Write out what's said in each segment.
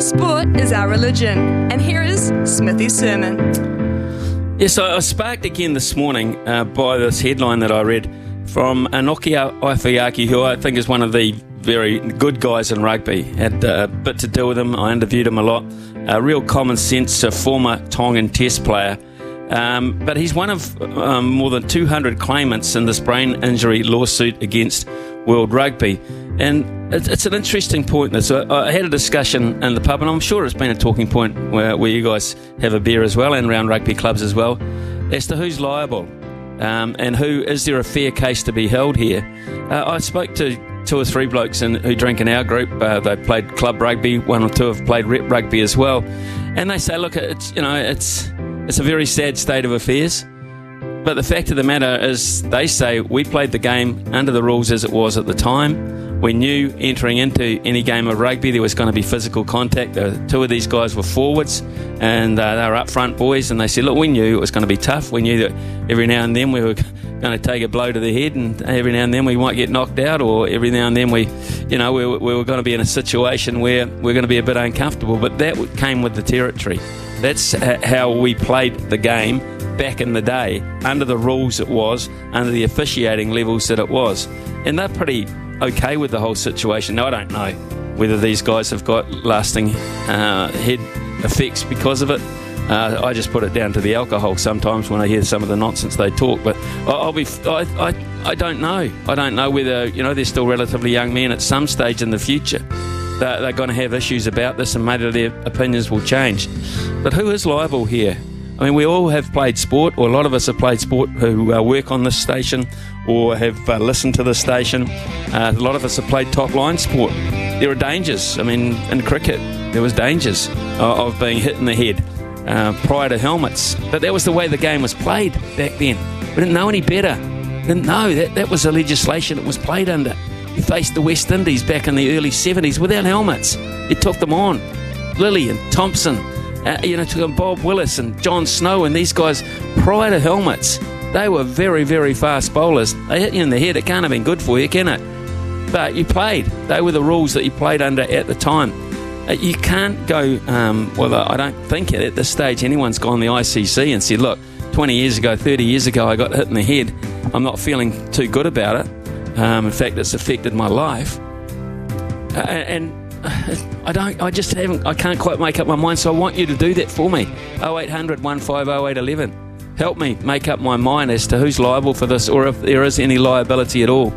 Sport is our religion, and here is Smithy's sermon. Yes, I was sparked again this morning uh, by this headline that I read from Inoke Afeaki, who I think is one of the very good guys in rugby. Had uh, a bit to do with him. I interviewed him a lot. A real common sense, a former Tongan Test player. Um, but he's one of um, more than 200 claimants in this brain injury lawsuit against World Rugby. And it's an interesting point. So I had a discussion in the pub, and I'm sure it's been a talking point where, where you guys have a beer as well and around rugby clubs as well, as to who's liable um, and who is there a fair case to be held here. Uh, I spoke to two or three blokes in, who drink in our group. Uh, they played club rugby. One or two have played rep rugby as well, and they say, look, it's you know, it's it's a very sad state of affairs. But the fact of the matter is, they say we played the game under the rules as it was at the time. We knew entering into any game of rugby there was going to be physical contact. Uh, two of these guys were forwards and uh, they were up front boys, and they said, Look, we knew it was going to be tough. We knew that every now and then we were going to take a blow to the head, and every now and then we might get knocked out, or every now and then we, you know, we, we were going to be in a situation where we're going to be a bit uncomfortable. But that came with the territory. That's how we played the game back in the day, under the rules it was, under the officiating levels that it was. And they're pretty okay with the whole situation. Now, I don't know whether these guys have got lasting uh, head effects because of it. Uh, I just put it down to the alcohol sometimes when I hear some of the nonsense they talk. But I'll be, I, I, I don't know. I don't know whether, you know, they're still relatively young men at some stage in the future. They're, they're going to have issues about this and maybe their opinions will change. But who is liable here? I mean, we all have played sport, or a lot of us have played sport who uh, work on this station or have uh, listened to this station. Uh, a lot of us have played top line sport. There are dangers. I mean, in cricket, there was dangers uh, of being hit in the head uh, prior to helmets. But that was the way the game was played back then. We didn't know any better. We didn't know that that was the legislation it was played under. You faced the West Indies back in the early 70s without helmets. You took them on. Lillee and Thomson, uh, you know, took Bob Willis and John Snow and these guys prior to helmets. They were very, very fast bowlers. They hit you in the head. It can't have been good for you, can it? But you played. They were the rules that you played under at the time. Uh, you can't go, um, well, I don't think at this stage anyone's gone the ICC and said, look, 20 years ago, 30 years ago, I got hit in the head. I'm not feeling too good about it. Um, in fact, it's affected my life. Uh, and I don't. I just haven't. I can't quite make up my mind. So I want you to do that for me. 0800 150811. Help me make up my mind as to who's liable for this, or if there is any liability at all.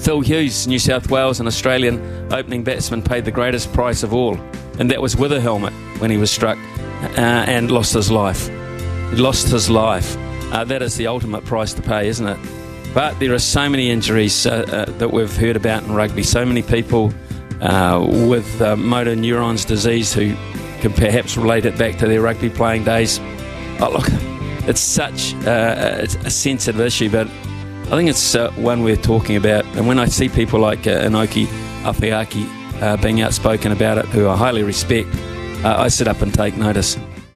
Phil Hughes, New South Wales, and Australian opening batsman, paid the greatest price of all, and that was with a helmet when he was struck uh, and lost his life. He lost his life. Uh, that is the ultimate price to pay, isn't it? But there are so many injuries uh, uh that we've heard about in rugby. So many people uh, with uh, motor neurons disease who can perhaps relate it back to their rugby playing days. Oh, look, it's such uh, it's a sensitive issue, but I think it's uh, one worth talking about. And when I see people like uh, Inoke Afeaki uh, being outspoken about it, who I highly respect, I sit up and take notice.